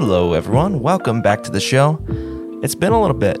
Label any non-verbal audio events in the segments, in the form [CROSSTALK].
Hello, everyone. Welcome back to the show. It's been a little bit.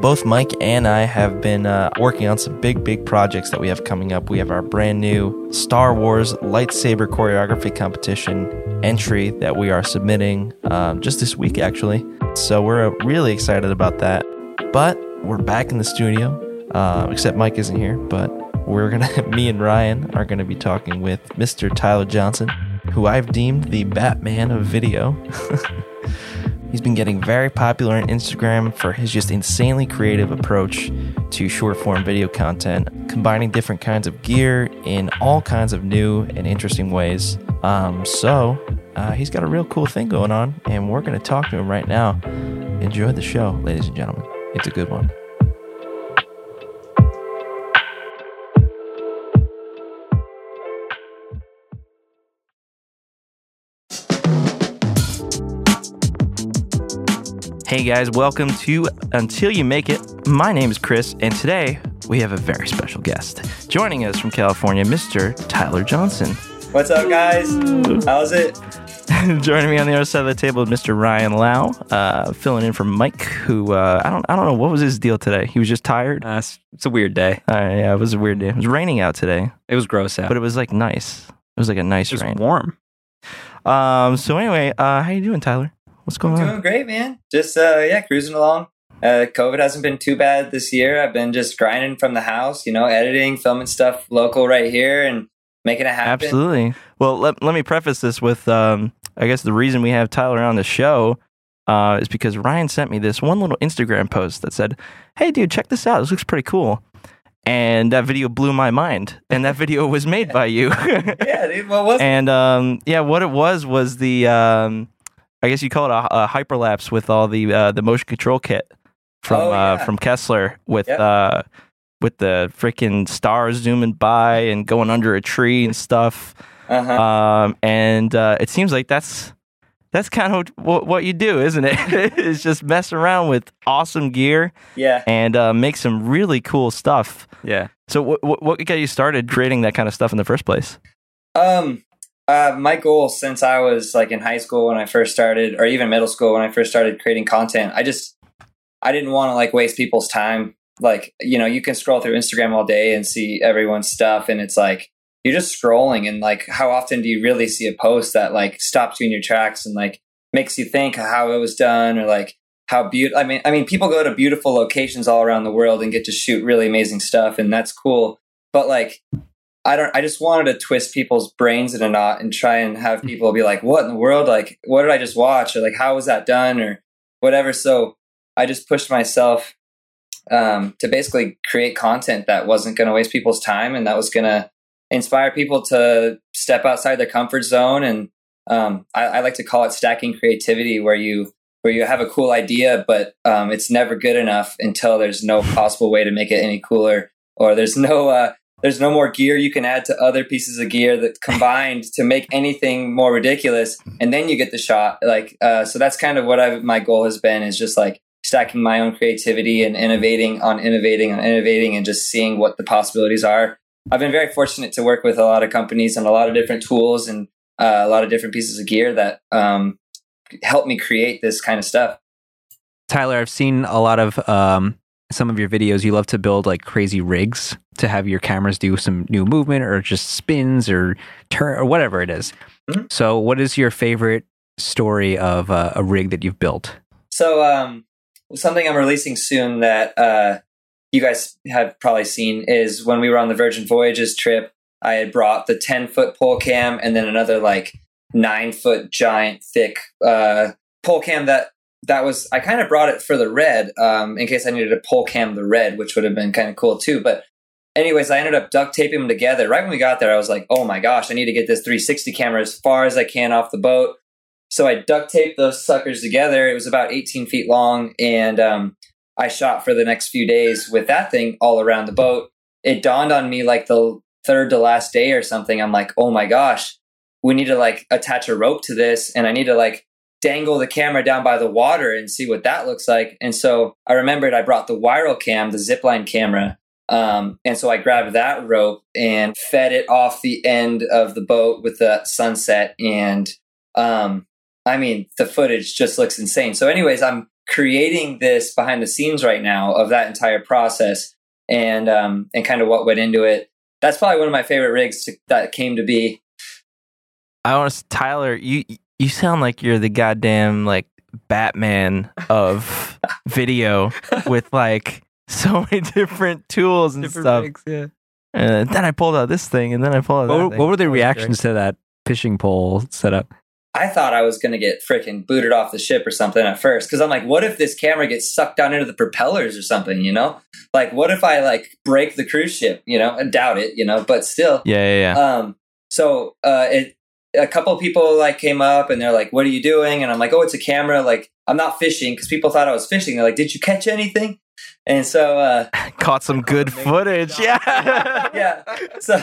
Both Mike and I have been uh, working on some big, big projects that we have coming up. We have our brand new Star Wars lightsaber choreography competition entry that we are submitting um, just this week, actually. So we're uh, really excited about that. But we're back in the studio, uh, except Mike isn't here. But we're gonna, [LAUGHS] me and Ryan are gonna be talking with Mr. Tyler Johnson, who I've deemed the Batman of video. [LAUGHS] He's been getting very popular on Instagram for his just insanely creative approach to short form video content, combining different kinds of gear in all kinds of new and interesting ways. Um, so, uh, he's got a real cool thing going on, and we're going to talk to him right now. Enjoy the show, ladies and gentlemen. It's a good one. Hey guys, welcome to Until You Make It. My name is Chris, and today we have a very special guest. Joining us from California, Mr. Tyler Johnson. What's up, guys? How's it? [LAUGHS] Joining me on the other side of the table is Mr. Ryan Lau, uh, filling in for Mike, who uh, I don't I don't know what was his deal today. He was just tired. Uh, it's, it's a weird day. Uh, yeah, it was a weird day. It was raining out today, It was gross out. but it was like nice. It was like a nice it was rain. warm. Um. So anyway, uh, how you doing, Tyler? What's going I'm on? doing great, man. Just uh, yeah, cruising along. Uh, COVID hasn't been too bad this year. I've been just grinding from the house, you know, editing, filming stuff local right here, and making it happen. Absolutely. Well, let, let me preface this with um, I guess the reason we have Tyler on the show uh, is because Ryan sent me this one little Instagram post that said, Hey, dude, check this out. This looks pretty cool. And that video blew my mind. And that video was made by you. [LAUGHS] Yeah, dude. What was it? and um, yeah, what it was was the, um, I guess you call it a, a hyperlapse with all the uh, the motion control kit from Oh, uh, from Kessler with Yep. uh, with the freaking stars zooming by and going under a tree and stuff. Uh-huh. Um, and uh, it seems like that's that's kind of what, what you do, isn't it? [LAUGHS] it's just mess around with awesome gear yeah. and uh, make some really cool stuff. Yeah. So, what what what got you started creating that kind of stuff in the first place? Um. Uh, my goal since I was like in high school when I first started, or even middle school when I first started creating content, I just I didn't want to like waste people's time. Like you know, you can scroll through Instagram all day and see everyone's stuff, and it's like you're just scrolling. And like, how often do you really see a post that like stops you in your tracks and like makes you think how it was done, or like how beautiful? I mean, I mean, people go to beautiful locations all around the world and get to shoot really amazing stuff, and that's cool. But like, I don't. I just wanted to twist people's brains in a knot and try and have people be like, "What in the world? Like, what did I just watch? Or like, how was that done? Or whatever." So I just pushed myself um, to basically create content that wasn't going to waste people's time and that was going to inspire people to step outside their comfort zone. And um, I, I like to call it stacking creativity, where you where you have a cool idea, but um, it's never good enough until there's no possible way to make it any cooler, or there's no uh, there's no more gear you can add to other pieces of gear that combined to make anything more ridiculous. And then you get the shot like uh, so that's kind of what I, my goal has been is just like stacking my own creativity and innovating on innovating on innovating and just seeing what the possibilities are. I've been very fortunate to work with a lot of companies and a lot of different tools and uh, a lot of different pieces of gear that um, help me create this kind of stuff. Tyler, I've seen a lot of um, some of your videos. You love to build like crazy rigs to have your cameras do some new movement or just spins or turn or whatever it is. Mhm. So, what is your favorite story of uh, a rig that you've built? So, um, something I'm releasing soon that uh, you guys have probably seen is when we were on the Virgin Voyages trip, I had brought the 10 foot pole cam and then another like nine foot giant thick uh, pole cam that that was I kind of brought it for the red um, in case I needed to pole cam the red, which would have been kind of cool too. But anyways, I ended up duct taping them together. Right when we got there, I was like, oh my gosh, I need to get this 360 camera as far as I can off the boat. So I duct taped those suckers together. It was about 18 feet long, and um, I shot for the next few days with that thing all around the boat. It dawned on me like the third to last day or something. I'm like, oh my gosh, we need to like attach a rope to this, and I need to like dangle the camera down by the water and see what that looks like. And so I remembered I brought the Viral Cam, the zipline camera. Um, and so I grabbed that rope and fed it off the end of the boat with the sunset. And um, I mean, the footage just looks insane. So, anyways, I'm creating this behind the scenes right now of that entire process and um, and kind of what went into it. That's probably one of my favorite rigs to, that came to be. I want to, Tyler. You you sound like you're the goddamn like Batman of [LAUGHS] video with like [LAUGHS] so many different tools and Different stuff. rigs, yeah. And then I pulled out this thing, and then I pulled out. What, that were- thing. what were the reactions to that fishing pole setup? I thought I was going to get freaking booted off the ship or something at first because I'm like, what if this camera gets sucked down into the propellers or something? You know, like what if I like break the cruise ship? You know, I doubt it. You know, but still. Yeah, yeah, yeah. Um, so uh, it, a couple of people like came up and they're like, "What are you doing?" And I'm like, "Oh, it's a camera." Like I'm not fishing because people thought I was fishing. They're like, "Did you catch anything?" And so uh, Caught some good footage. Yeah, [LAUGHS] yeah, so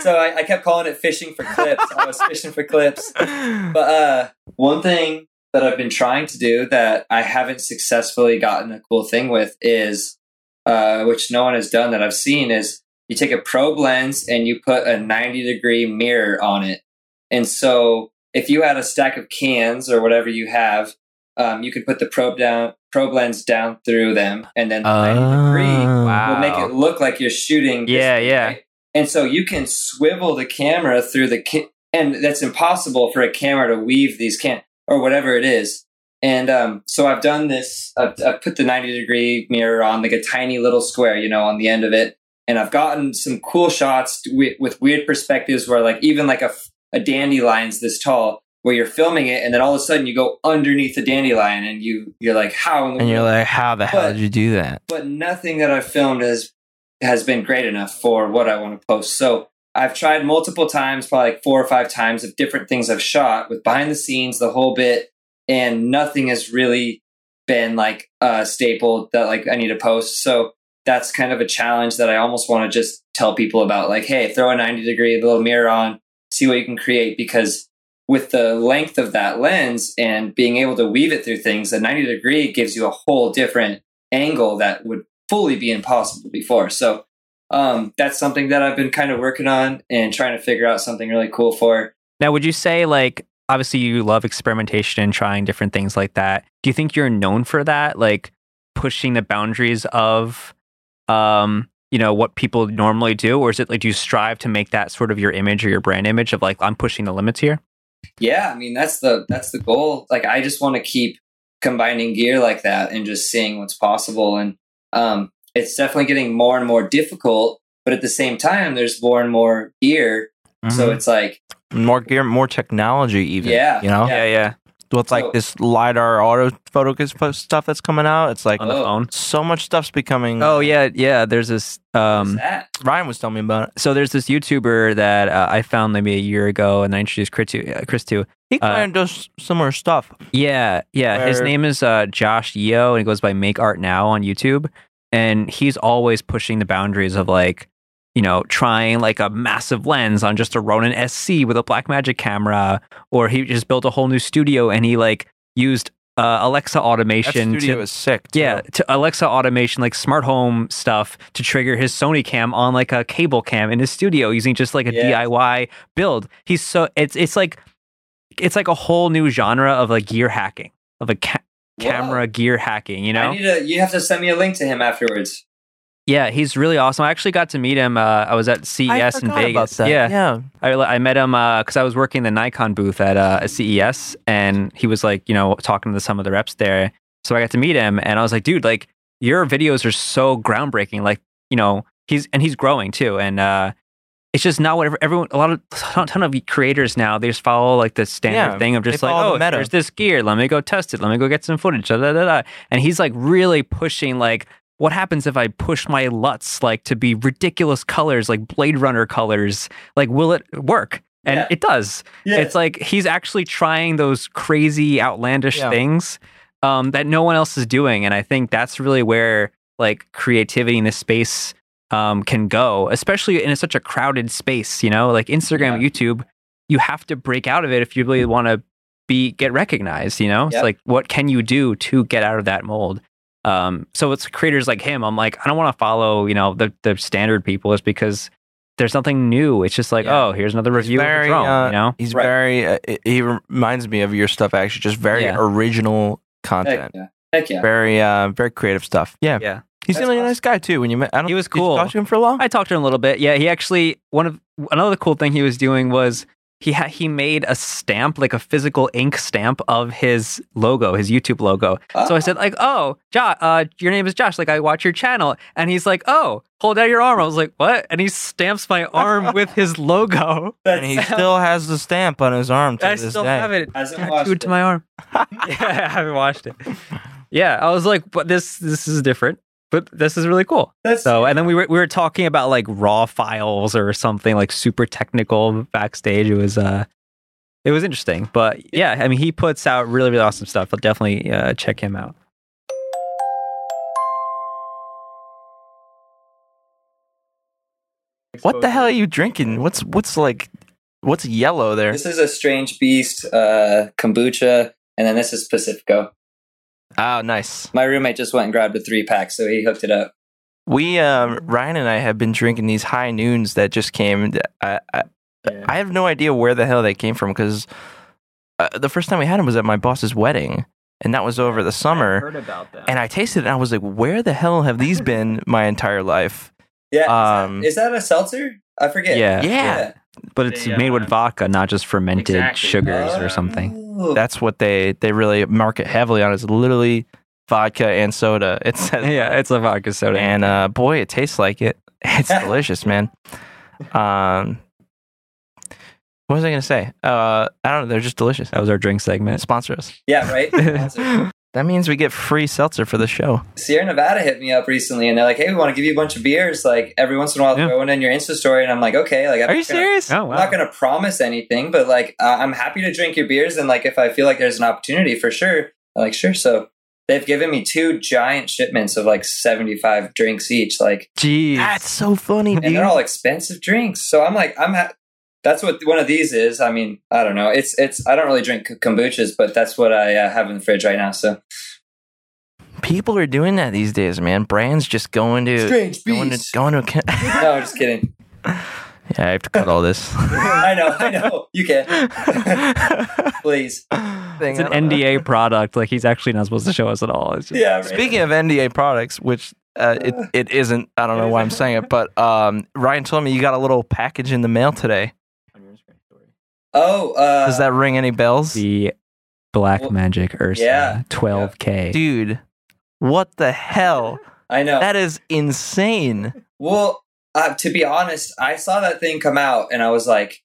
so I, I kept calling it fishing for clips. I was fishing for clips. But uh, one thing that I've been trying to do that I haven't successfully gotten a cool thing with is, uh, which no one has done that I've seen, is you take a probe lens and you put a 90 degree mirror on it. And so if you had a stack of cans or whatever you have, um, you can put the probe down, probe lens down through them, and then the 90 degree Oh. will make it look like you're shooting. Yeah, way, yeah. And so you can swivel the camera through the ca- and that's impossible for a camera to weave these can or whatever it is. And um, so I've done this. I've, I've put the 90 degree mirror on, like a tiny little square, you know, on the end of it. And I've gotten some cool shots with, with weird perspectives where, like, even like a, a dandelion's this tall, where you're filming it, and then all of a sudden you go underneath the dandelion, and you you're like, how? And you're like, how the hell But- did you do that? but nothing that I've filmed has has been great enough for what I want to post. So I've tried multiple times, probably like four or five times of different things I've shot with behind the scenes, the whole bit, and nothing has really been like a staple that like I need to post. So that's kind of a challenge that I almost want to just tell people about. Like, hey, throw a 90 degree little mirror on, see what you can create because with the length of that lens and being able to weave it through things, the 90 degree gives you a whole different angle that would fully be impossible before. So um, that's something that I've been kind of working on and trying to figure out something really cool for. Now, would you say like obviously you love experimentation and trying different things like that? Do you think you're known for that, like pushing the boundaries of, um, you know, what people normally do, or is it like do you strive to make that sort of your image or your brand image of like I'm pushing the limits here? Yeah, I mean that's the that's the goal. Like I just want to keep combining gear like that and just seeing what's possible. And um, it's definitely getting more and more difficult. But at the same time, there's more and more gear. So Mhm. it's like, more gear, more technology, even. Yeah, you know. Yeah. yeah. With like So- this lidar autofocus stuff that's coming out, it's like On the Oh. phone. so much stuff's becoming. Oh yeah, yeah. There's this. what's Um, that? Ryan was telling me about it. so there's this YouTuber that uh, I found maybe a year ago, and I introduced Chris to. Uh, Chris to. He Uh, kind of does similar stuff. Yeah, yeah. His name is uh, Josh Yeo, and he goes by Make Art Now on YouTube. And he's always pushing the boundaries of like, you know, trying like a massive lens on just a Ronin SC with a Blackmagic camera, or he just built a whole new studio and he like used uh, Alexa That automation studio to is sick. too. yeah, to Alexa automation, like smart home stuff to trigger his Sony cam on like a cable cam in his studio using just like a Yeah. DIY build. He's so it's it's like it's like a whole new genre of like gear hacking of a ca- camera gear hacking. You know? I need to. You have to send me a link to him afterwards. Yeah, he's really awesome. I actually got to meet him. Uh, I was at CES in Vegas. Yeah, yeah. I, I met him because I was working the Nikon booth at uh, CES, and he was like, you know, talking to some of the reps there. So I got to meet him, and I was like, dude, like your videos are so groundbreaking. Like, you know, he's and he's growing too, and uh, it's just not whatever everyone. A lot of ton, ton of creators now they just follow like the standard Yeah, thing of just like, the oh, meta. there's this gear. Let me go test it. Let me go get some footage. Da, da, da, da. And he's like really pushing like. What happens if I push my LUTs like to be ridiculous colors, like Blade Runner colors? Like, will it work? And Yeah. it does. Yeah. It's like he's actually trying those crazy, outlandish Yeah. things um, that no one else is doing, and I think that's really where like creativity in this space um, can go, especially in such a crowded space. You know, like Instagram, YouTube, you have to break out of it if you really want to be get recognized. You know, it's like what can you do to get out of that mold? Um, so it's creators like him. I'm like, I don't want to follow, you know, the the standard people, is because there's nothing new. It's just like, Yeah. oh, here's another review of very, the drone. uh, you know, He's Right. very. Uh, he reminds me of your stuff. Actually, just very Yeah. original Heck content. yeah. Heck yeah. Very, uh, very creative stuff. Yeah, yeah. he's That's really a nice guy too. When you met, I don't. He was did you cool. talk to him for a long. I talked to him a little bit. Yeah, he actually one of another cool thing he was doing was he ha- he made a stamp, like a physical ink stamp of his logo, his YouTube logo. So I said like, "Oh, jo- uh, your name is Josh. Like I watch your channel." And he's like, "Oh, hold out your arm." I was like, "What?" And he stamps my arm [LAUGHS] with his logo. and he still has the stamp on his arm to I this still day. have it Hasn't watched tattooed to it. my arm. [LAUGHS] [LAUGHS] yeah, I haven't watched it. Yeah, I was like, "But this this is different." But this is really cool. That's So, and then we were we were talking about like raw files or something like super technical backstage. It was uh, it was interesting. But yeah, I mean, he puts out really really awesome stuff. I'll definitely uh, check him out. What the hell are you drinking? What's what's like? What's yellow there? This is a strange beast uh, kombucha, and then this is Pacifico. Oh, nice. My roommate just went and grabbed a three pack, so he hooked it up. We um, Ryan and I have been drinking these high noons that just came. I I, I have no idea where the hell they came from because uh, the first time we had them was at my boss's wedding, and that was over the summer. Heard about that. And I tasted it, and I was like, "Where the hell have these been [LAUGHS] my entire life?" Yeah, is, Um, that, is that a seltzer? I forget. Yeah. Yeah. but it's They, made uh, with vodka, not just fermented Exactly. sugars or something. That's what they they really market heavily on. is literally vodka and soda. [LAUGHS] It says Yeah, it's a vodka soda. and uh, boy, it tastes like it. [LAUGHS] It's [LAUGHS] delicious, man. Um, what was I gonna say? Uh, I don't know. They're just delicious. that was our drink segment. Sponsor us. Yeah, right. Sponsor. That means we get free seltzer for the show. Sierra Nevada hit me up recently, and they're like, "Hey, we want to give you a bunch of beers. Like every once in a while, Yeah. throw it in your Insta story." And I'm like, "Okay." Like, I'm Are you gonna- serious? Oh I'm wow! not going to promise anything, but like, uh, I'm happy to drink your beers, and like, if I feel like there's an opportunity, for sure. I'm like, sure. So they've given me two giant shipments of like 75 drinks each, like, Jeez, That's so funny, and dude. they're all expensive drinks. So I'm like, I'm. Ha- that's what one of these is. I mean, I don't know. It's it's. I don't really drink kombuchas, but that's what I uh, have in the fridge right now. So People are doing that these days, man. Brands just going to strange going to going to. [LAUGHS] [LAUGHS] no, I'm just kidding. yeah, I have to cut all this. [LAUGHS] I know, I know. You can, please. it's an NDA product. Like he's actually not supposed to show us at all. It's just- Yeah. Right. Speaking of NDA products, which uh, it it isn't. I don't know why I'm saying it, but um, Ryan told me you got a little package in the mail today. Oh, uh, Does that ring any bells, the Black Well, Magic Ursa yeah. 12K. dude? What the hell? [LAUGHS] I know. That is insane. Well, uh, to be honest, I saw that thing come out and I was like,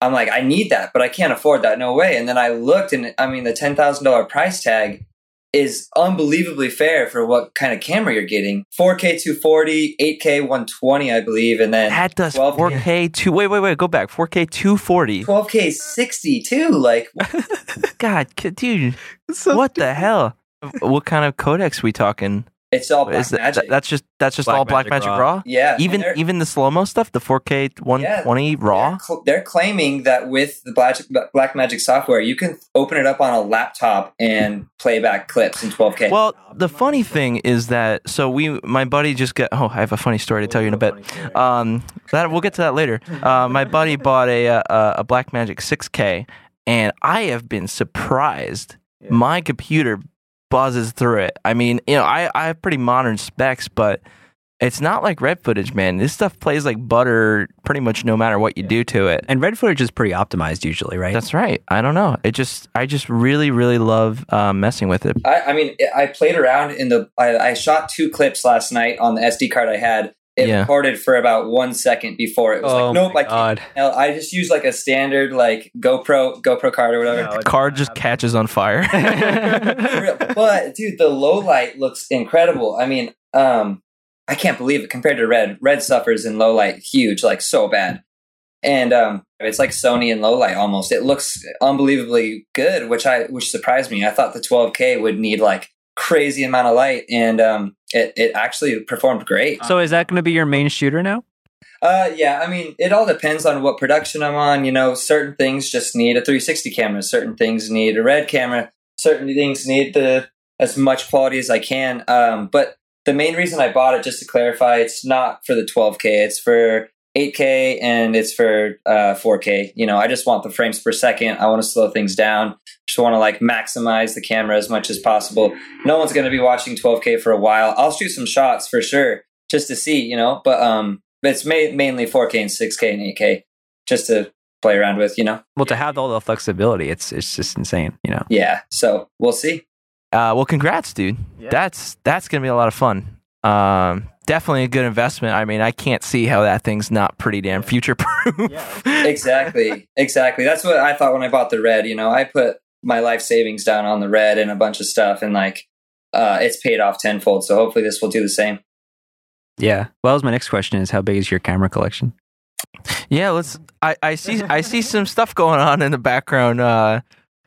I'm like, I need that, but I can't afford that. No way. And then I looked and I mean, the $10,000 price tag is unbelievably fair for what kind of camera you're getting 4K 240, 8K 120, I believe. And then That does 12K. 4K two. Wait, wait, wait. Go back. 4K 240. 12K 60 too. Like, [LAUGHS] God, k- dude, what the hell? What kind of codecs we talking? It's all black that, magic. that's just that's just Black all Black Magic Magic Raw. Raw. yeah. Even even the slow mo stuff, the 4K 120 raw. They're, cl- they're claiming that with the Black, Black Magic software, you can open it up on a laptop and play back clips in 12K. Well, the funny thing is that so we, my buddy just got. Oh, I have a funny story to tell you in a bit. Um, that we'll get to that later. Uh, my buddy bought a uh, a Black Magic 6K, and I have been surprised. My computer buzzes through it. I mean, you know, I I have pretty modern specs, but it's not like red footage, man. This stuff plays like butter, pretty much no matter what you do to it. And red footage is pretty optimized usually, right? That's right. I don't know. It just, I just really, really love uh, messing with it. I, I mean, I played around in the. I, I shot two clips last night on the SD card I had. It Yeah. recorded for about one second before it was oh like, nope, my I can't. God. I just use like a standard like GoPro GoPro card or whatever. The card just catches on fire. [LAUGHS] but dude, the low light looks incredible. I mean, um, I can't believe it compared to red. Red suffers in low light huge, like so bad. And um, it's like Sony in low light almost. It looks unbelievably good, which I which surprised me. I thought the 12K would need like crazy amount of light, and um, it it actually performed great. So is that going to be your main shooter now? Uh, yeah, I mean, it all depends on what production I'm on. You know, certain things just need a 360 camera. Certain things need a red camera. Certain things need the as much quality as I can. Um, but the main reason I bought it, just to clarify, it's not for the 12K. It's for 8K and it's for uh, 4K. You know, I just want the frames per second. I want to slow things down. Just want to like maximize the camera as much as possible. No one's going to be watching 12K for a while. I'll shoot some shots for sure just to see, you know, but um, but it's ma- mainly 4K and 6K and 8K just to play around with, you know. Well, to have all the flexibility, it's it's just insane, you know. Yeah, so we'll see. Uh, well, congrats, dude. That's that's gonna be a lot of fun. Um, definitely a good investment. I mean, I can't see how that thing's not pretty damn future proof. [LAUGHS] exactly, exactly. That's what I thought when I bought the red. You know, I put my life savings down on the red and a bunch of stuff, and like, uh, it's paid off tenfold. So hopefully, this will do the same. Yeah. Well, that was my next question: is how big is your camera collection? Yeah, let's. I, I see. I see some stuff going on in the background. Uh,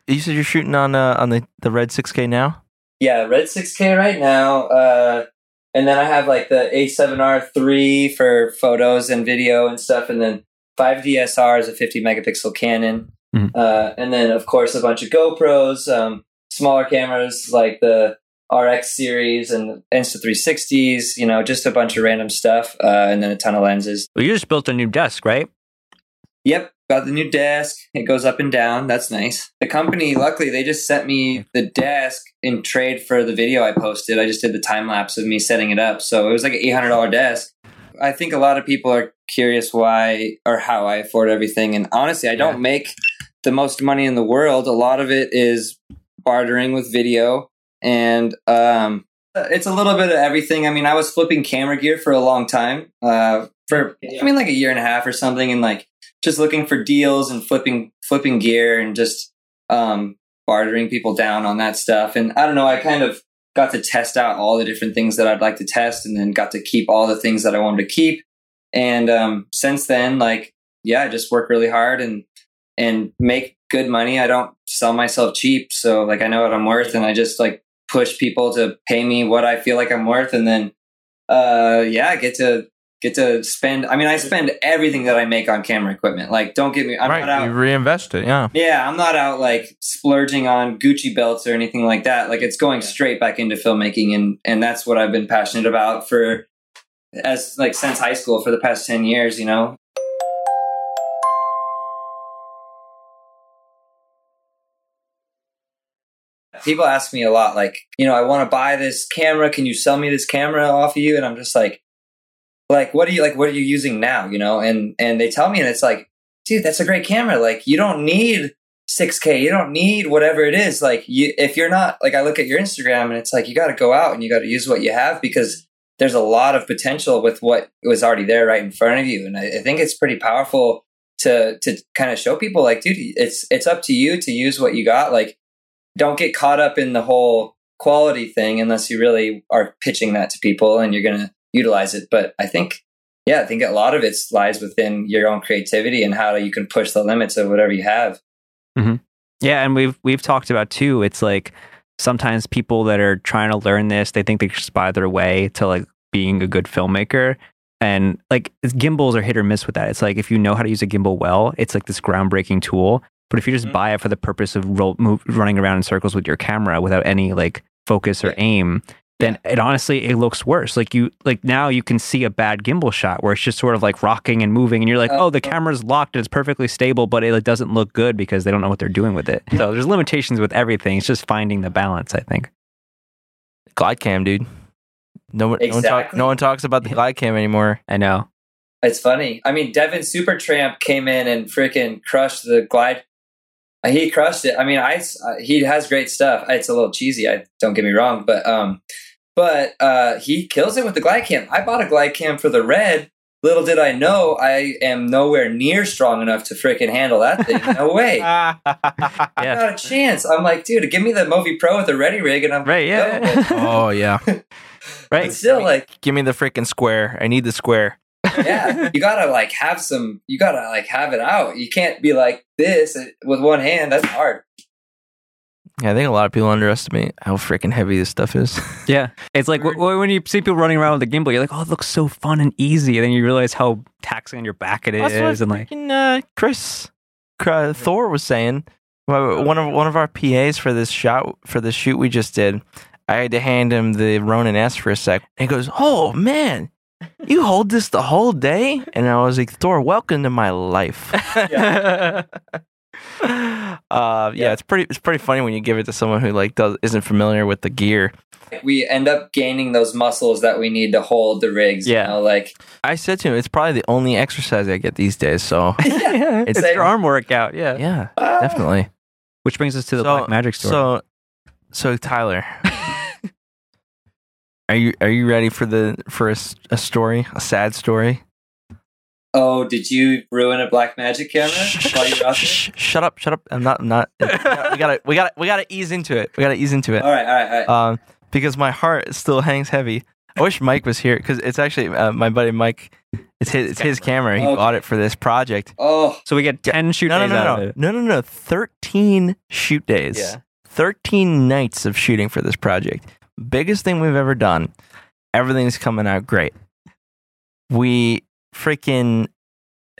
you said you're shooting on uh, on the the red 6K now. Yeah, red 6K right now. Uh, and then I have like the A7R3 for photos and video and stuff, and then 5DSR is a 50 megapixel Canon, Mhm. uh, and then of course a bunch of GoPros, um, smaller cameras like the RX series and Insta 360s. You know, just a bunch of random stuff, uh, and then a ton of lenses. Well, you just built a new desk, right? Yep, got the new desk. It goes up and down. That's nice. The company, luckily, they just sent me the desk in trade for the video I posted. I just did the time lapse of me setting it up. So it was like an $800 desk. I think a lot of people are curious why or how I afford everything. And honestly, I don't Yeah. make the most money in the world. A lot of it is bartering with video. And um, it's a little bit of everything. I mean, I was flipping camera gear for a long time. Uh, for, I mean, like a year and a half or something. And like, just looking for deals and flipping flipping gear and just um, bartering people down on that stuff. And I don't know, I kind of got to test out all the different things that I'd like to test, and then got to keep all the things that I wanted to keep. And um, since then, like yeah, I just work really hard and and make good money. I don't sell myself cheap, so like I know what I'm worth, and I just like push people to pay me what I feel like I'm worth, and then uh, yeah, I get to get to spend. I mean, I spend everything that I make on camera equipment. Like, don't get me. I'm right, not out. you reinvest it. Yeah. Yeah, I'm not out like splurging on Gucci belts or anything like that. Like it's going straight back into filmmaking and and that's what I've been passionate about for as like since high school for the past 10 years, you know. People ask me a lot like, you know, I want to buy this camera, can you sell me this camera off of you? And I'm just like like what are you like what are you using now, you know? And and they tell me and it's like dude, that's a great camera. Like, you don't need 6K. You don't need whatever it is. Like, you, if you're not, like, I look at your Instagram and it's like, you got to go out and you got to use what you have because there's a lot of potential with what was already there right in front of you. And I, I think it's pretty powerful to, to kind of show people like, dude, it's, it's up to you to use what you got. Like, don't get caught up in the whole quality thing unless you really are pitching that to people and you're to utilize it. But I think yeah, I think a lot of it lies within your own creativity and how you can push the limits of whatever you have. Yeah, and we've we've talked about too. It's like sometimes people that are trying to learn this, they think they just buy their way to like being a good filmmaker. And like gimbals are hit or miss with that. It's like if you know how to use a gimbal well, it's like this groundbreaking tool. But if you just Mhm. buy it for the purpose of roll, move, running around in circles with your camera without any like focus or aim, then it honestly it looks worse. Like you like now you can see a bad gimbal shot where it's just sort of like rocking and moving, and you're like, oh, the camera's locked and it's perfectly stable, but it doesn't look good because they don't know what they're doing with it. So there's limitations with everything. It's just finding the balance. I think. Glide cam, dude. No one, no, one talk, no one talks about the glide cam anymore. I know. It's funny. I mean, Devin Supertramp came in and freaking crushed the glide. Uh, He crushed it. I mean, I uh, he has great stuff. It's a little cheesy. I don't get me wrong, but um, but uh, he kills it with the glide cam. I bought a glide cam for the red. Little did I know, I am nowhere near strong enough to freaking handle that thing. [LAUGHS] No way. [LAUGHS] Yeah. Not a chance. I'm like, dude, give me the Movi Pro with the ready rig, and I'm Right. done with it. Yeah. [LAUGHS] oh yeah. But right. still, like, Give me the freaking square. I need the square. yeah, you gotta like have some. You gotta like have it out. You can't be like this with one hand. That's hard. Yeah, I think a lot of people underestimate how freaking heavy this stuff is. [LAUGHS] Yeah. It's like w- w- when you see people running around with a gimbal, you're like, oh, it looks so fun and easy. And then you realize how taxing on your back it is, That's what and like, freaking, uh, Chris Cr- Thor was saying. One of one of our PAs for this shot for the shoot we just did, I had to hand him the Ronin S for a sec. And he goes, "Oh man, You hold this the whole day? And I was like, Thor, welcome to my life. [LAUGHS] Yeah. [LAUGHS] uh, yeah, Yeah. it's pretty. It's pretty funny when you give it to someone who like does isn't familiar with the gear. we end up gaining those muscles that we need to hold the rigs. Yeah. You know, like I said to him, it's probably the only exercise I get these days. So [LAUGHS] [LAUGHS] yeah, it's Same. your arm workout. Yeah. yeah, ah, definitely. Which brings us to the so, Black Magic story. So, so Tyler, are you are you ready for the for a, s- a story, a sad story? Oh, did you ruin a black magic camera while you were out there? Shh, shut up, shut up. I'm not. I'm not. We gotta. We gotta. We gotta ease into it. We gotta ease into it. All right, all right, all right. Um, because my heart still hangs heavy. I wish Mike was here because it's actually uh, my buddy Mike. It's his. It's his camera. He Okay. bought it for this project. oh, So we get ten shoot No, no, days no, out no, of it. no, no, no. Thirteen shoot days. Yeah. 13 nights of shooting for this project. Biggest thing we've ever done. Everything's coming out great. We freaking [LAUGHS]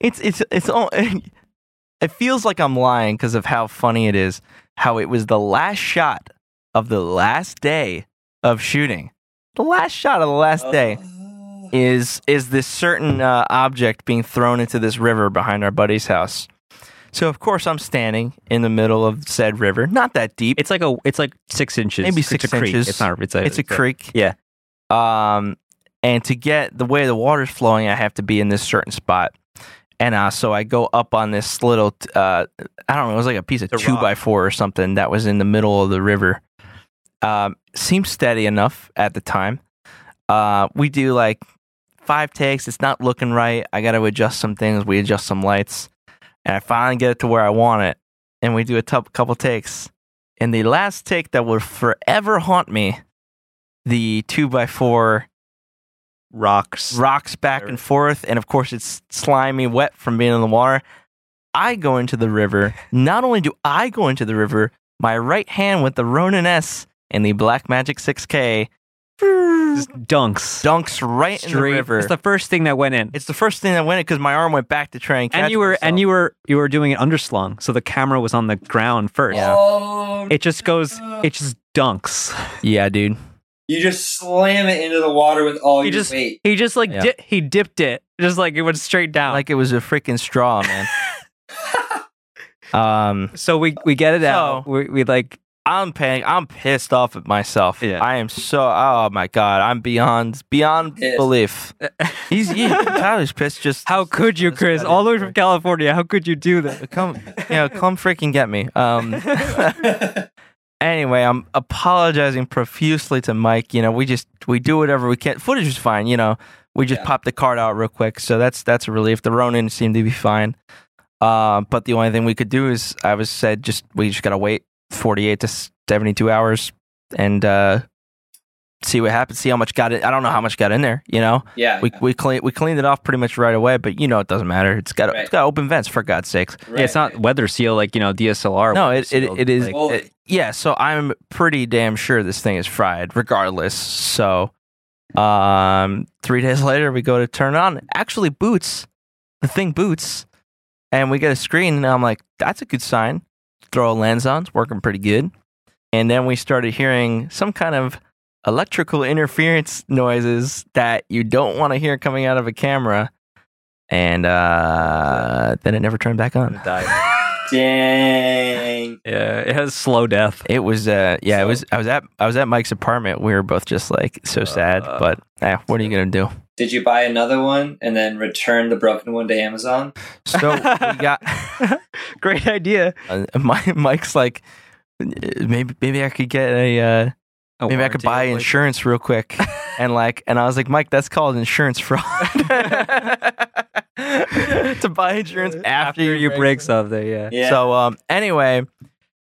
it's it's it's all [LAUGHS] it feels like I'm lying because of how funny it is. How it was the last shot of the last day of shooting. The last shot of the last day Oh. is is this certain uh, object being thrown into this river behind our buddy's house. So of course I'm standing in the middle of said river, not that deep. It's like a. It's like six inches. Maybe It's six a creek. inches. It's not. It's a. it's a creek. yeah. Um, and to get the way the water's flowing, I have to be in this certain spot. And uh, so I go up on this little, uh, I don't know, it was like a piece of two rock. by four or something that was in the middle of the river. Um, seemed steady enough at the time. Uh, we do like five takes. It's not looking right. I got to adjust some things. We adjust some lights, and I finally get it to where I want it. And we do a couple takes. And the last take that will forever haunt me, the two by four Rocks. rocks back and forth, and of course it's slimy, wet from being in the water. I go into the river. Not only do I go into the river, my right hand with the Ronin S and the Black Magic 6K Just [LAUGHS] dunks. dunks right in the river. It's the first thing that went in. It's the first thing that went in because my arm went back to try and catch and you were myself. and you were you were doing it underslung, so the camera was on the ground first. Yeah. Oh, It just goes. It just dunks. yeah, dude. You just slam it into the water with all He your just weight. he just like Yeah. di- he dipped it, just like it went straight down. Like it was a freaking straw, man. [LAUGHS] um, so we we get it out. So- We, we like I'm paying. I'm pissed off at myself. Yeah. I am so. Oh my god, I'm beyond beyond Pissed. belief. [LAUGHS] He's he, Tyler's pissed. Just how could you, Chris? All the way from California. How could you do that? come, you know, come freaking get me. Um. [LAUGHS] anyway, I'm apologizing profusely to Mike. You know, we just we do whatever we can. Footage is fine. You know, we just Yeah. popped the card out real quick, so that's that's a relief. The Ronin seemed to be fine. Uh, but the only thing we could do is I was said just we just gotta wait 48 to 72 hours and uh, see what happens. See how much got it. I don't know how much got in there. You know, yeah, we we clean we cleaned it off pretty much right away. But you know, it doesn't matter. It's got Right. it's got open vents for God's sakes. right. Yeah, it's not weather seal like you know DSLR. No, it, it, it is. like- Well- it- yeah, so I'm pretty damn sure this thing is fried, regardless. So, um, three [LAUGHS] days later, we go to turn it on. Actually, boots. The thing boots, and we get a screen, and I'm like, that's a good sign. Throw a lens on, it's working pretty good. And then we started hearing some kind of electrical interference noises that you don't want to hear coming out of a camera. And uh, then it never turned back on. Dang. yeah, it has slow death. It was uh yeah, it was I was at I was at Mike's apartment. We were both just like so sad, Uh. but eh, what are you gonna do? Did you buy another one and then return the broken one to Amazon? So we got [LAUGHS] Great idea. uh, my Mike's like maybe maybe I could get a uh, A maybe I could buy like- insurance real quick [LAUGHS] and like and I was like Mike that's called insurance fraud [LAUGHS] to buy insurance [LAUGHS] after, after you break something. Yeah. Yeah. So um anyway,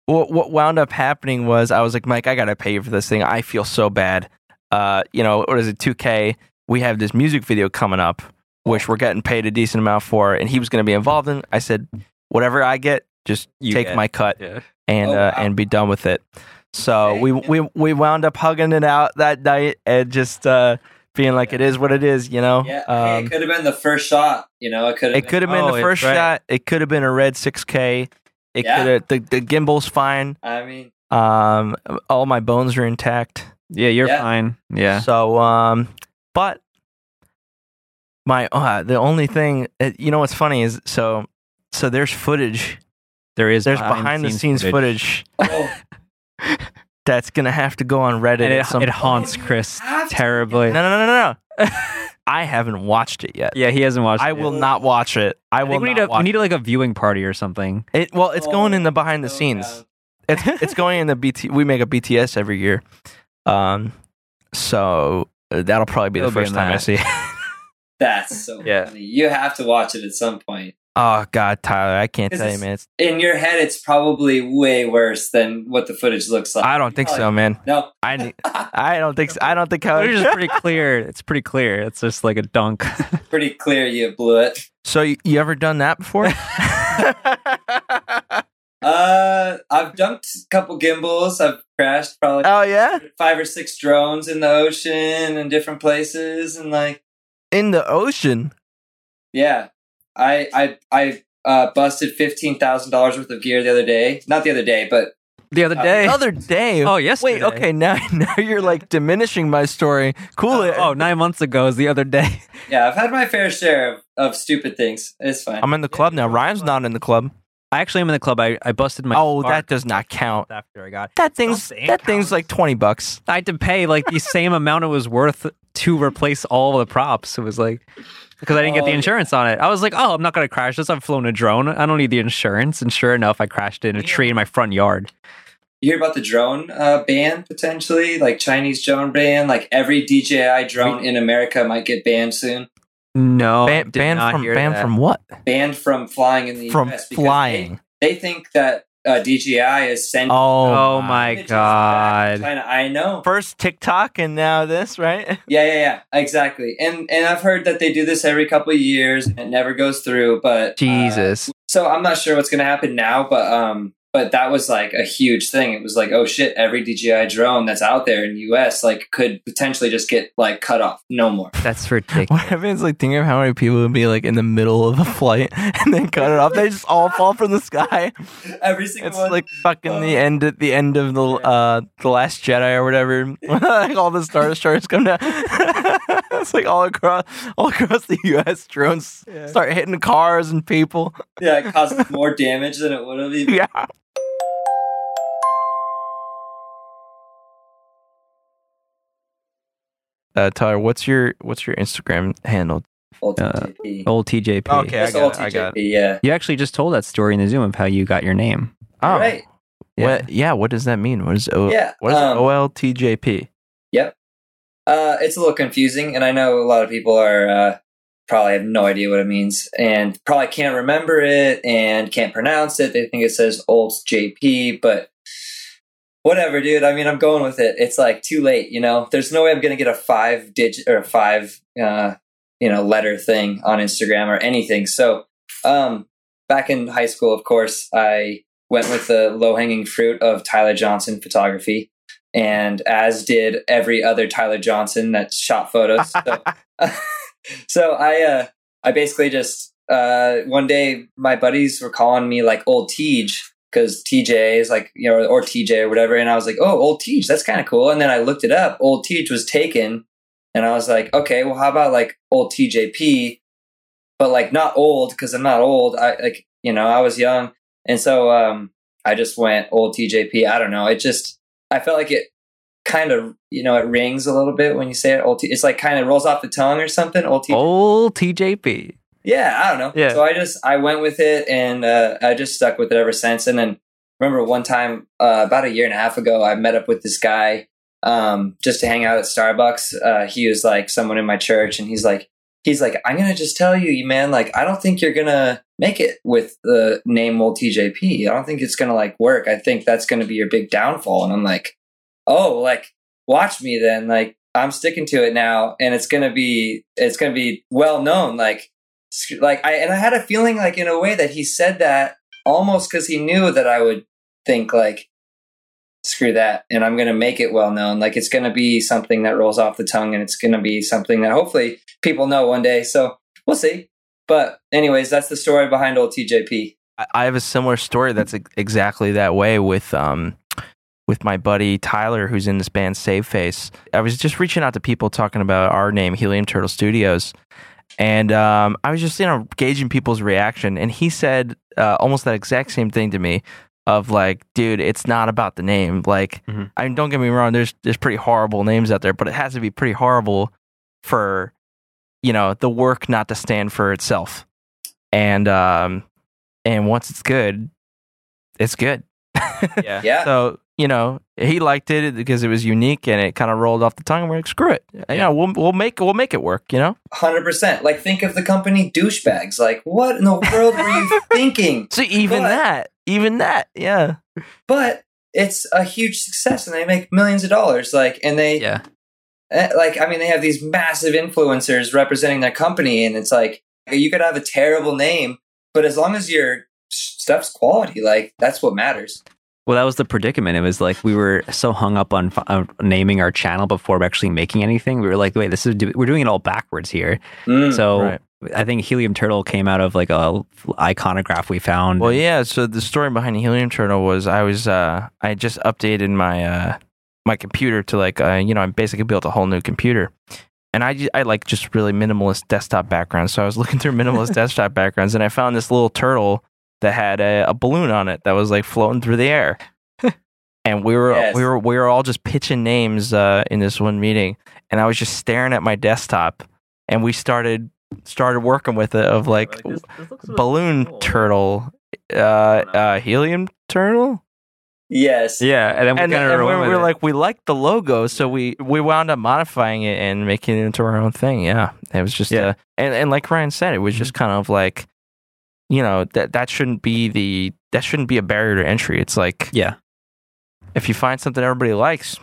what what wound up happening was I was like, Mike, I gotta pay you for this thing. I feel so bad. Uh, you know, what is it, two K? We have this music video coming up, which we're getting paid a decent amount for, and he was gonna be involved in. I said, whatever I get, just You take get. my cut Yeah. and Oh, uh, wow. and be done with it. So we we we wound up hugging it out that night and just uh being like, it is what it is, you know. Yeah, hey, Um, it could have been the first shot. You know, it could have. it could have been Oh, the first right. shot. It could have been a red 6K. It Yeah. could have the, the gimbal's fine. I mean, Um, all my bones are intact. Yeah, you're Yeah. fine. Yeah. So um, But my uh, the only thing uh, you know what's funny is so so there's footage. There is There's behind the scenes footage, Oh, [LAUGHS] that's gonna have to go on Reddit. and at it, some it haunts Oh, Chris terribly. No, no, no, no, no. [LAUGHS] I haven't watched it yet. Yeah, he hasn't watched. It. I it. will not watch it. I, I will think we not need a watch we need like a viewing party or something. it. Well, it's going in the behind the so scenes. down. It's it's going in the BT. We make a BTS every year, um. So uh, that'll probably be It'll the first in time I see it. That's so Yeah. funny. You have to watch it at some point. Oh God, Tyler, I can't tell you, man. It's, In your head, it's probably way worse than what the footage looks like. I don't think so, man. No. I [LAUGHS] I don't think so. I don't think how. It's just pretty [LAUGHS] clear. It's pretty clear. It's just like a dunk. [LAUGHS] Pretty clear you blew it. So you, you ever done that before? Uh, I've dumped a couple gimbals. I've crashed probably oh yeah, five or six drones in the ocean and different places, and like, in the ocean. yeah, I I I uh, busted fifteen thousand dollars worth of gear the other day. Not the other day, but the other Uh, day. The other day. oh yes. Wait, okay, now [LAUGHS] now you're like diminishing my story. Cool it. Oh, nine months ago is the other day. [LAUGHS] yeah, I've had my fair share of, of stupid things. It's fine. I'm in the club now. Ryan's not in the club. I actually am in the club. I, I busted my. Oh, car that does not count. after I got. That thing's Something that thing's like twenty bucks. I had to pay like the same amount it was worth to replace all the props. It was like because I didn't get Oh, the insurance on it. I was like, oh, I'm not gonna crash this. I've flown a drone. I don't need the insurance. And sure enough, I crashed in a tree in my front yard. you hear about the drone uh, ban potentially, like Chinese drone ban? Like every DJI drone in America might get banned soon. No, Ban- banned from banned that. from what? Banned from flying in the From US because flying. They, they think that uh, DJI is sending Oh, Oh my images back to god! I know. First TikTok and now this, right? [LAUGHS] Yeah, yeah, yeah, exactly. And and I've heard that they do this every couple of years and it never goes through. But uh, Jesus. so I'm not sure what's going to happen now, but um, but that was like a huge thing. It was like, oh shit, every DJI drone that's out there in the US like could potentially just get like cut off, no more. That's [LAUGHS] ridiculous. What happens? Like, think of how many people would be like in the middle of a flight [LAUGHS] and then cut it off. They just all fall from the sky. [LAUGHS] every single one. It's one. like fucking the end at the end of the uh the Last Jedi or whatever. like all the Star Destroyers come down. it's like all across all across the U.S. Drones start hitting cars and people. yeah, it causes more damage than it would have even. Yeah. Uh, Tyler, what's your what's your Instagram handle? Old Uh, TJP. Old TJP. Okay, I got old it, I got TJP, Yeah. You actually just told that story in the Zoom of how you got your name. Oh, Right. Yeah. What? Yeah. What does that mean? What is o- Yeah, What is um, OLTJP? Yep. Uh, it's a little confusing, and I know a lot of people are uh, probably have no idea what it means, and probably can't remember it and can't pronounce it. They think it says Old JP, but whatever, dude. I mean, I'm going with it. It's like too late, you know. There's no way I'm gonna get a five digit or a five, uh, you know, letter thing on Instagram or anything. So, um, back in high school, of course, I went with the low hanging fruit of Tyler Johnson photography and as did every other Tyler Johnson that shot photos. So, [LAUGHS] [LAUGHS] so I uh, I basically just uh, one day my buddies were calling me like old Tej because TJ is like you know or TJ or whatever, and I was like, oh, old Tej, that's kind of cool. And then I looked it up. Old Tej was taken, and I was like, okay, well, how about like old TJP, but like not old because I'm not old. I like you know I was young, and so um, I just went old TJP. I don't know. It just I felt like it kind of you know it rings a little bit when you say it. Old T- it's like kind of rolls off the tongue or something. Old TJP. Old TJP. Yeah, I don't know. Yeah. So I just I went with it and uh, I just stuck with it ever since. And then remember one time uh, about a year and a half ago, I met up with this guy um, just to hang out at Starbucks. Uh, he was like someone in my church, and he's like he's like I'm gonna just tell you, you man, like I don't think you're gonna make it with the name TJP. I don't think it's gonna like work. I think that's gonna be your big downfall. And I'm like, oh, like watch me then. Like I'm sticking to it now, and it's gonna be it's gonna be well known. Like like I and I had a feeling like in a way that he said that almost because he knew that I would think like screw that and I'm gonna make it well known. Like it's gonna be something that rolls off the tongue, and it's gonna be something that hopefully people know one day. So we'll see. But anyways, that's the story behind old TJP. I- I have a similar story that's exactly that way with um with my buddy Tyler, who's in this band Save Face. I was just reaching out to people talking about our name, Helium Turtle Studios, and um, I was just you know gauging people's reaction, and he said uh, almost that exact same thing to me. Of like, dude, it's not about the name. Like, Mhm. I mean, don't get me wrong. There's there's pretty horrible names out there, but it has to be pretty horrible for you know the work not to stand for itself. And um, and once it's good, it's good. Yeah. Yeah. So you know he liked it because it was unique and it kind of rolled off the tongue. And we're like, screw it. Yeah, we'll we'll make we'll make it work. You know. Hundred percent. Like think of the company douchebags. Like what in the world were you [LAUGHS] thinking? So even But- that, even that, yeah. But it's a huge success, and they make millions of dollars. Like, and they Yeah. eh, like I mean, they have these massive influencers representing their company, and it's like you could have a terrible name, but as long as your stuff's quality, like that's what matters. Well, that was the predicament. It was like we were so hung up on uh, naming our channel before actually making anything. We were like, wait, this is do- we're doing it all backwards here. Mm. So right. I think Helium Turtle came out of like a iconograph we found. Well, yeah. So the story behind the helium turtle was I was uh I just updated my uh my computer to like uh you know I basically built a whole new computer. And I, I like just really minimalist desktop backgrounds. So I was looking through minimalist [LAUGHS] desktop backgrounds and I found this little turtle that had a, a balloon on it that was like floating through the air. [LAUGHS] and we were Yes. we were we were all just pitching names uh, in this one meeting, and I was just staring at my desktop, and we started started working with it of like balloon turtle, uh, uh, helium turtle, yes, yeah, and then we and, kind and we were like we liked the logo, so we we wound up modifying it and making it into our own thing. Yeah, it was just Yeah. uh, and and like Ryan said, it was just kind of like, you know, that that shouldn't be the that shouldn't be a barrier to entry. It's like yeah, if you find something everybody likes,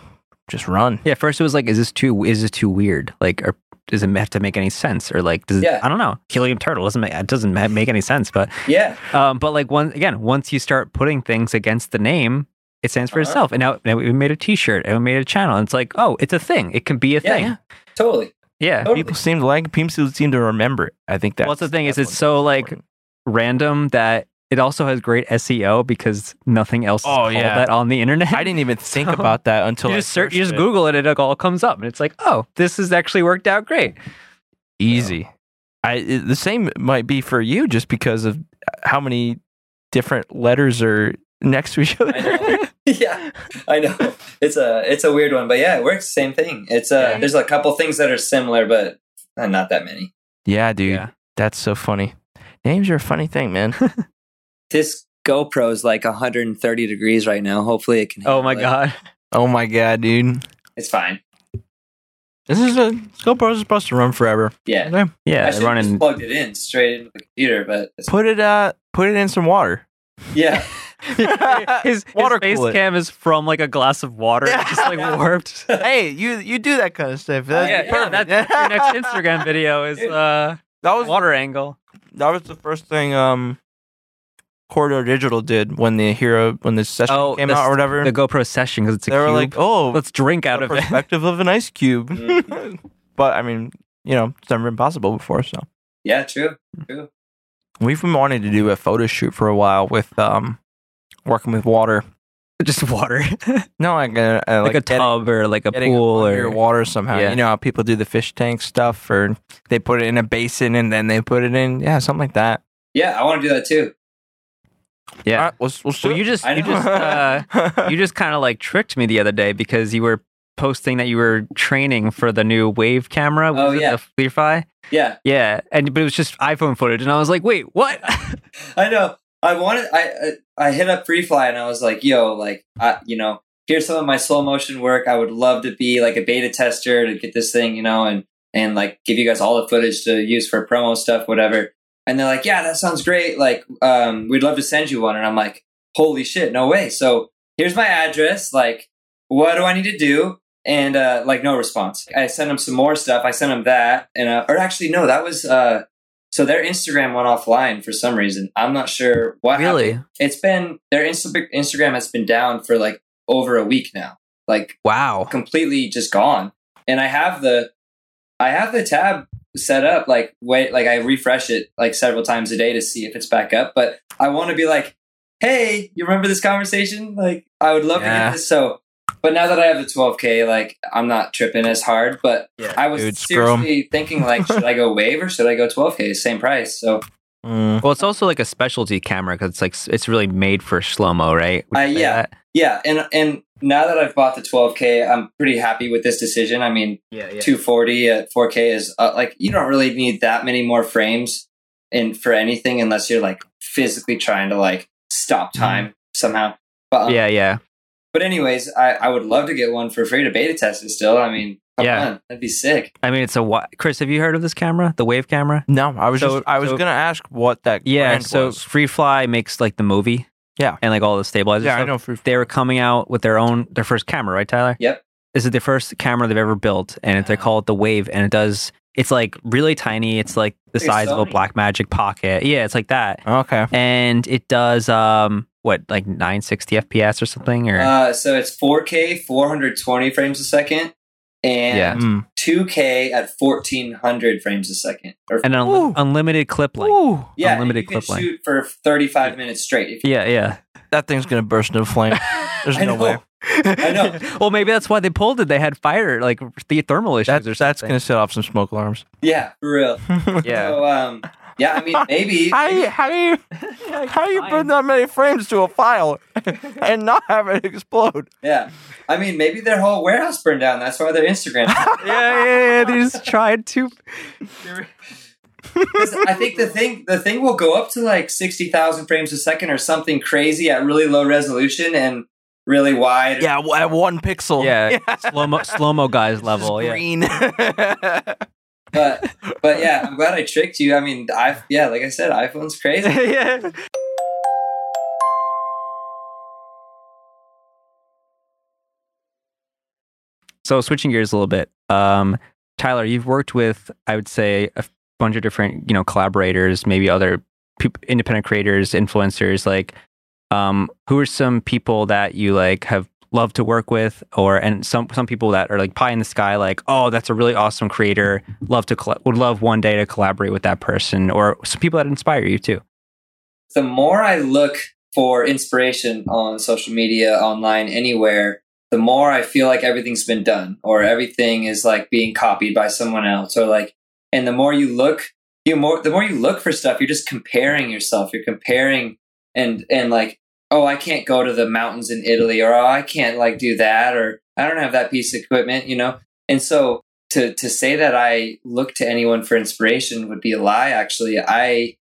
just run. yeah. First, it was like, is this too is this too weird? Like, or does it have to make any sense? Or like, does it, Yeah. I don't know. Helium Turtle doesn't make it doesn't make any sense. But yeah, um, but like one again, once you start putting things against the name. It stands for Uh-huh. itself, and now, now we made a T-shirt, and we made a channel. And it's like, oh, it's a thing. It can be a Yeah. thing. totally. Yeah. Totally. People seem to like people seem to remember it. I think that's Well, that's the thing is that's it's what's so, like, important. Random that it also has great SEO because nothing else is Oh, called yeah. that on the internet. I didn't even think So, about that until you I just search, you just it. Google it, and it all comes up, and it's like, oh, this has actually worked out great. easy. I it- the same might be for you just because of how many different letters are next to each other. I [LAUGHS] yeah, I know. It's a it's a weird one, but yeah, it works. Same thing. It's uh, Yeah. there's a couple things that are similar, but not that many. yeah, dude, Yeah. that's so funny. Names are a funny thing, man. [LAUGHS] This GoPro is like 130 degrees right now. Hopefully, it can. Oh my it. god. oh my god, dude. it's fine. This is a GoPro is supposed to run forever. Yeah, Okay. Yeah, I they're should have running. just plugged it in straight into the computer, but it's, Put it uh put it in some water. yeah, [LAUGHS] his Water his face cool cam is from like a glass of water, Yeah. just like [LAUGHS] Yeah. warped. hey, you you do that kind of stuff. That's yeah, yeah, perfect. that's your next Instagram video is uh, that was water angle. That was the first thing um Corridor Digital did when the hero when the session Oh, came the- out or whatever. The GoPro session because it's a they were like, "Oh, Let's drink out the of it. perspective of an ice cube." Mhm. [LAUGHS] but I mean, you know, it's never been possible before. So yeah, true. we've been wanting to do a photo shoot for a while with um working with water. [LAUGHS] Just water, [LAUGHS] No, like a, uh, like, a getting- tub or like a pool or water somehow. Yeah. You know how people do the fish tank stuff, or they put it in a basin and then they put it in, yeah, something like that. Yeah, I want to do that too. yeah. All right, let's, let's do Well, you just you just uh, you just kind of like tricked me the other day because you were posting that you were training for the new Wave camera. Oh, was it, yeah. the FreeFly. Yeah, Yeah, and but it was just iPhone footage, and I was like, wait, what? [LAUGHS] I know. I wanted. I I hit up FreeFly and I was like, "Yo, like, I, you know, here's some of my slow motion work. I would love to be like a beta tester to get this thing, you know, and and like give you guys all the footage to use for promo stuff, whatever." And they're like, "Yeah, that sounds great. Like, um, we'd love to send you one." And I'm like, "Holy shit, no way!" So here's my address. Like, what do I need to do? And uh, like, no response. I sent them some more stuff. I sent them that, and uh, or actually, no, that was. Uh, so their Instagram went offline for some reason. I'm not sure what happened. really? It's been their Insta- Instagram has been down for like over a week now. Like Wow. completely just gone. And I have the I have the tab set up like wait like I refresh it like several times a day to see if it's back up, but I want to be like hey, you remember this conversation? Like, I would love to Yeah. get this. So, but now that I have the 12K, like, I'm not tripping as hard. But Yeah. I was Dude, seriously thinking, like, should I go [LAUGHS] wave or should I go 12K? Same price. So, Mm. Well, it's also like a specialty camera because it's like it's really made for slow mo, right? Uh, yeah. that? yeah. And, and now that I've bought the 12K, I'm pretty happy with this decision. I mean, yeah, yeah. 240 at 4K is uh, like, you don't really need that many more frames in for anything unless you're like physically trying to like stop time somehow. But, um, yeah, yeah. But anyways, I, I would love to get one for free to beta test it still. I mean, come Yeah. on, that'd be sick. I mean, it's a wi- Chris. Have you heard of this camera, the Wave camera? No, I was So- just I was so- gonna ask what that Yeah. brand So was. FreeFly makes like the movie. Yeah. and like all the stabilizers. yeah, I know for They were coming out with their own their first camera, right, Tyler? Yep. This is the first camera they've ever built, and they call it the Wave, and it does. It's like really tiny. It's like the Like a size of a Sony. Blackmagic Pocket. Yeah, it's like that, okay. and it does um what like 960 FPS or something, or Uh, so it's 4K, 420 frames a second, and Yeah. Mm. 2K at 1400 frames a second. Or, and an Ooh. unlimited clip length. Ooh, yeah, unlimited you can clip length. shoot for 35 minutes straight. If you, Yeah, yeah. that thing's gonna burst into flame. [LAUGHS] There's no know. way. I know. [LAUGHS] well, maybe that's why they pulled it. They had fire, like the thermal issues That, or that's gonna set off some smoke alarms. Yeah, for real. [LAUGHS] yeah. So, um, yeah, I mean, maybe. [LAUGHS] How do you how do you [LAUGHS] how do you put that many frames to a file [LAUGHS] and not have it explode? Yeah. I mean, maybe their whole warehouse burned down. That's why their Instagram. yeah, yeah, yeah. They just tried to. I think the thing the thing will go up to like sixty thousand frames a second or something crazy at really low resolution and really wide. Yeah, at one pixel. Yeah, slow mo, slow mo guys level. Just Yeah. Green. But but yeah, I'm glad I tricked you. I mean, I yeah, like I said, iPhone's crazy. [LAUGHS] yeah. So switching gears a little bit, um, Tyler, you've worked with, I would say, a bunch of different, you know, collaborators, maybe other peop independent creators, influencers. Like, um, who are some people that you like have loved to work with, or and some some people that are like pie in the sky, like, oh, that's a really awesome creator. Love to colla- would love one day to collaborate with that person, or some people that inspire you too. the more I look for inspiration on social media, online, anywhere, the more I feel like everything's been done or everything is like being copied by someone else or like, and the more you look, you more, the more you look for stuff, you're just comparing yourself. You're comparing and, and like, oh, I can't go to the mountains in Italy or oh, I can't like do that or I don't have that piece of equipment, you know? And so to, to say that I look to anyone for inspiration would be a lie. Actually, I,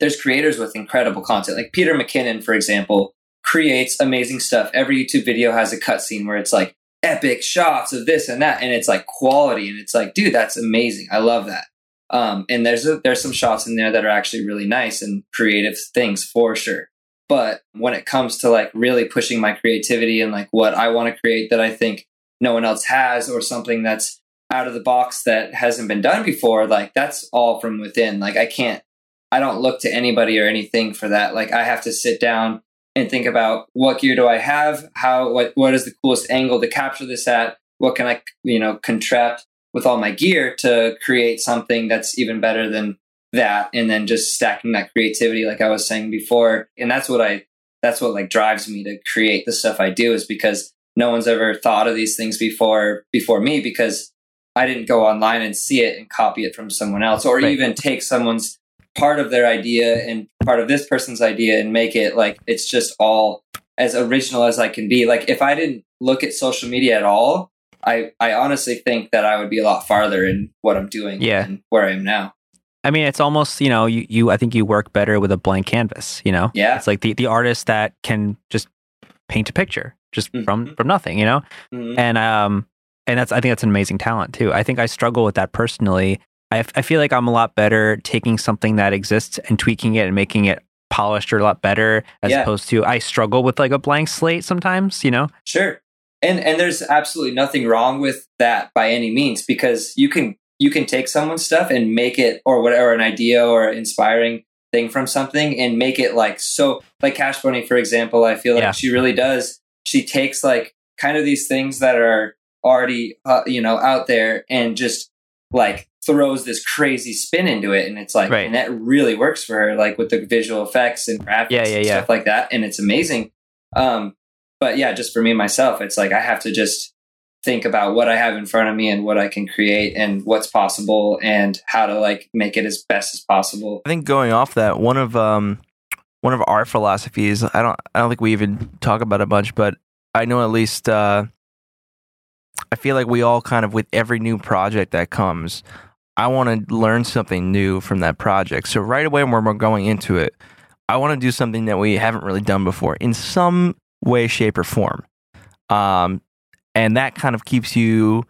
there's creators with incredible content. Like Peter McKinnon, for example, creates amazing stuff. Every YouTube video has a cutscene where it's like epic shots of this and that, and it's like quality, and it's like, dude, that's amazing. I love that. Um, and there's a, there's some shots in there that are actually really nice and creative things for sure. But when it comes to like really pushing my creativity and like what I want to create that I think no one else has, or something that's out of the box that hasn't been done before, like that's all from within. Like I can't I don't look to anybody or anything for that. Like I have to sit down and think about what gear do I have? How what what is the coolest angle to capture this at? What can I you know contract with all my gear to create something that's even better than that? And then just stacking that creativity, like I was saying before. And that's what I that's what like drives me to create the stuff I do is because no one's ever thought of these things before before me because I didn't go online and see it and copy it from someone else or Right. even take someone's part of their idea and part of this person's idea and make it like it's just all as original as I can be. Like if I didn't look at social media at all, I I honestly think that I would be a lot farther in what I'm doing Yeah. where I am now. I mean, it's almost you know you, you I think you work better with a blank canvas. You know, Yeah. it's like the the artist that can just paint a picture just from Mhm. from nothing. You know, Mhm. and um and that's I think that's an amazing talent too. I think I struggle with that personally. I, f- I feel like I'm a lot better taking something that exists and tweaking it and making it polished or a lot better as Yeah. opposed to I struggle with like a blank slate sometimes. You know, Sure. And and there's absolutely nothing wrong with that by any means because you can you can take someone's stuff and make it or whatever an idea or inspiring thing from something and make it like so like Cash Bunny for example, I feel like Yeah. she really does she takes like kind of these things that are already uh, you know out there and just like throws this crazy spin into it, and it's like, Right. and that really works for her, like with the visual effects and graphics Yeah, yeah, and yeah. stuff like that, and it's amazing. Um, but yeah, just for me myself, it's like I have to just think about what I have in front of me and what I can create and what's possible and how to like make it as best as possible. I think going off that, one of um one of our philosophies, I don't I don't think we even talk about it much, but I know at least uh I feel like we all kind of with every new project that comes, I want to learn something new from that project. So right away when we're going into it, I want to do something that we haven't really done before in some way, shape, or form. Um, and that kind of keeps you,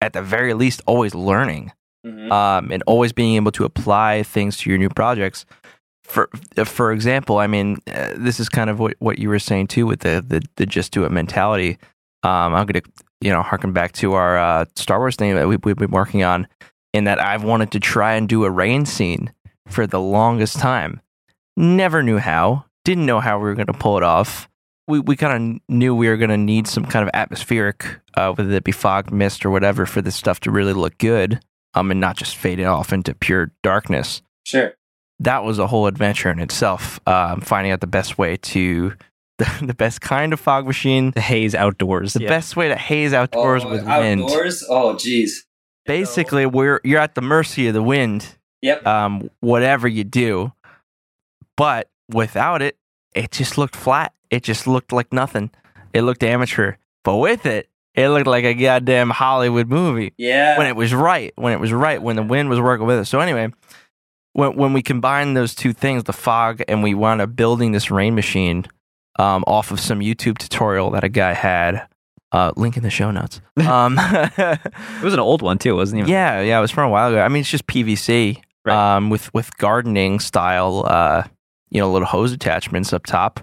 at the very least, always learning Mhm. um, and always being able to apply things to your new projects. For for example, I mean, uh, this is kind of what, what you were saying too with the the, the just do it mentality. Um, I'm gonna you know harken back to our uh, Star Wars thing that we, we've been working on, in that I've wanted to try and do a rain scene for the longest time. Never knew how. Didn't know how we were gonna pull it off. We we kind of knew we were gonna need some kind of atmospheric, uh, whether it be fog, mist, or whatever, for this stuff to really look good um, and not just fade it off into pure darkness. Sure. That was a whole adventure in itself. Um, finding out the best way to, [LAUGHS] the, the best kind of fog machine, The haze outdoors. the yeah. best way to haze outdoors Oh, with wind. outdoors? Oh, geez. Basically, we're you're at the mercy of the wind. Yep. Um, whatever you do, but without it, it just looked flat. It just looked like nothing. It looked amateur. But with it, it looked like a goddamn Hollywood movie. Yeah. when it was right, when it was right, when the wind was working with us. So anyway, when when we combined those two things, the fog, and we wound up building this rain machine um, off of some YouTube tutorial that a guy had. Uh, link in the show notes. [LAUGHS] Um, It was an old one too, wasn't it? yeah, yeah, it was from a while ago. I mean, it's just PVC Right. um, with with gardening style, uh, you know, little hose attachments up top,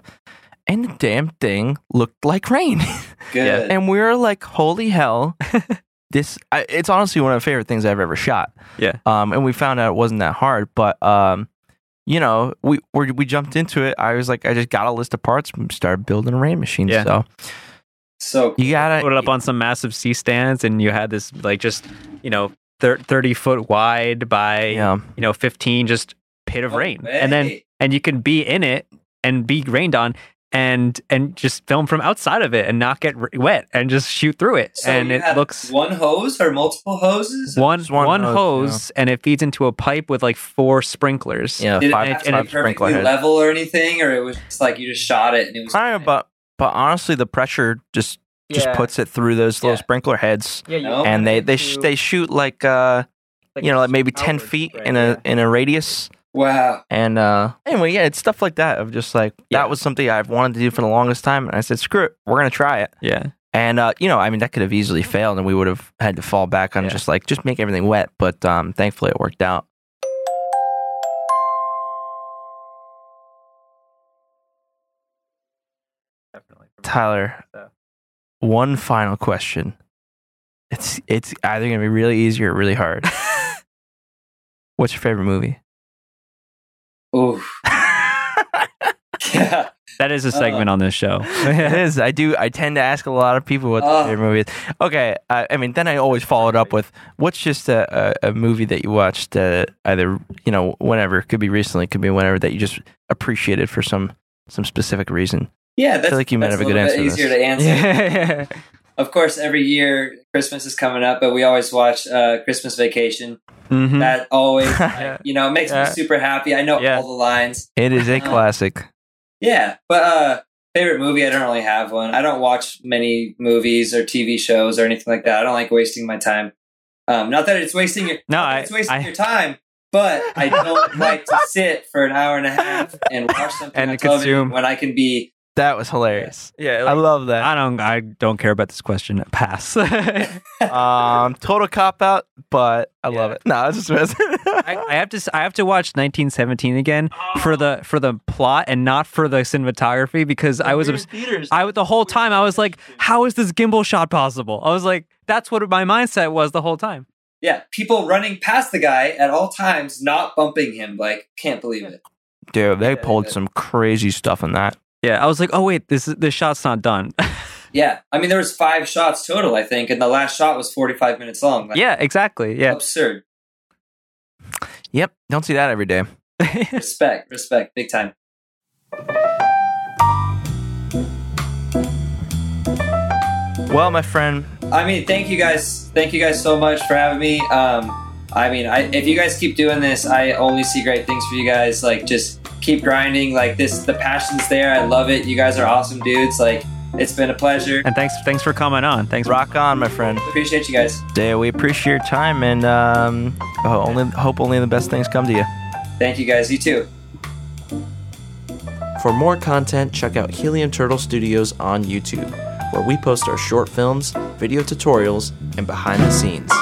and the damn thing looked like rain. [LAUGHS] Good. and we were like, "Holy hell!" [LAUGHS] this I, it's honestly one of my favorite things I've ever shot. Yeah. Um, and we found out it wasn't that hard, but um, you know, we we we jumped into it. I was like, I just got a list of parts, and started building a rain machine. Yeah. So so you gotta Put it up on some massive C stands, and you had this like just you know thir- thirty foot wide by yeah. you know fifteen just pit of No rain, and then and you can be in it and be rained on. And and just film from outside of it and not get wet and just shoot through it So and you it had looks one hose or multiple hoses. one Just one one hose, hose, and it feeds into a pipe with like four sprinklers. Yeah, Did it five, have to and be five sprinkler perfectly level or anything, or it was just like you just shot it and it was Kind of, but but honestly, the pressure just just Yeah. puts it through those little Yeah. sprinkler heads, Yeah, No. and they they sh- they shoot like uh you know like maybe ten feet in a in a radius. Wow. And uh anyway, yeah, it's stuff like that of just like Yeah. that was something I've wanted to do for the longest time, and I said, screw it, we're gonna try it. yeah. And uh, you know, I mean, that could have easily failed, and we would have had to fall back on Yeah. just like just make everything wet. But um, thankfully, it worked out. Tyler, one final question. It's it's either gonna be really easy or really hard. [LAUGHS] What's your favorite movie? Ooh. [LAUGHS] yeah. That is a segment on this show. [LAUGHS] it is. I do. I tend to ask a lot of people what their Oh. favorite movie is. Okay. Uh, I mean, then I always follow it up with what's just a, a, a movie that you watched uh, either you know whenever it could be recently, it could be whenever that you just appreciated for some some specific reason. Yeah, that's, like you might have a good answer bit to easier this. to answer. yeah. [LAUGHS] Of course, every year Christmas is coming up, but we always watch uh, Christmas Vacation. Mhm. That always, [LAUGHS] Yeah. you know, it makes Yeah. me super happy. I know Yeah. all the lines. It is a Uh, classic. Yeah, but uh, favorite movie, I don't really have one. I don't watch many movies or TV shows or anything like that. I don't like wasting my time. Um, not that it's wasting your No, I- it's wasting I- your time, but I don't [LAUGHS] like to sit for an hour and a half and watch something And consume. when I can be. That was hilarious. Yeah, I love that. I don't. I don't care about this question. Pass. [LAUGHS] Um, total cop out, but I love it. No, it's just I, I have to. s- I have to watch 1917 again for the for the plot and not for the cinematography because I was. obs- I the whole time I was like, how is this gimbal shot possible? I was like, that's what my mindset was the whole time. Yeah, people running past the guy at all times, not bumping him. Like, can't believe it. dude. They Yeah, pulled yeah. some crazy stuff in that. Yeah, I was like, oh wait, this is this shot's not done. [LAUGHS] Yeah, I mean, there was five shots total, I think, and the last shot was forty-five minutes long. Like, yeah, exactly. Yeah, absurd. Yep, don't see that every day. [LAUGHS] respect, respect, big time. Well, my friend, I mean, thank you guys. Thank you guys so much for having me. Um, I mean, I, if you guys keep doing this, I only see great things for you guys. Like, just keep grinding. Like this, the passion's there. I love it. You guys are awesome dudes. Like, it's been a pleasure. And thanks, thanks for coming on. Thanks. rock on, my friend. Appreciate you guys. Dale, we appreciate your time and um, oh, only hope only the best things come to you. Thank you guys. You too. For more content, check out Helium Turtle Studios on YouTube, where we post our short films, video tutorials, and behind the scenes.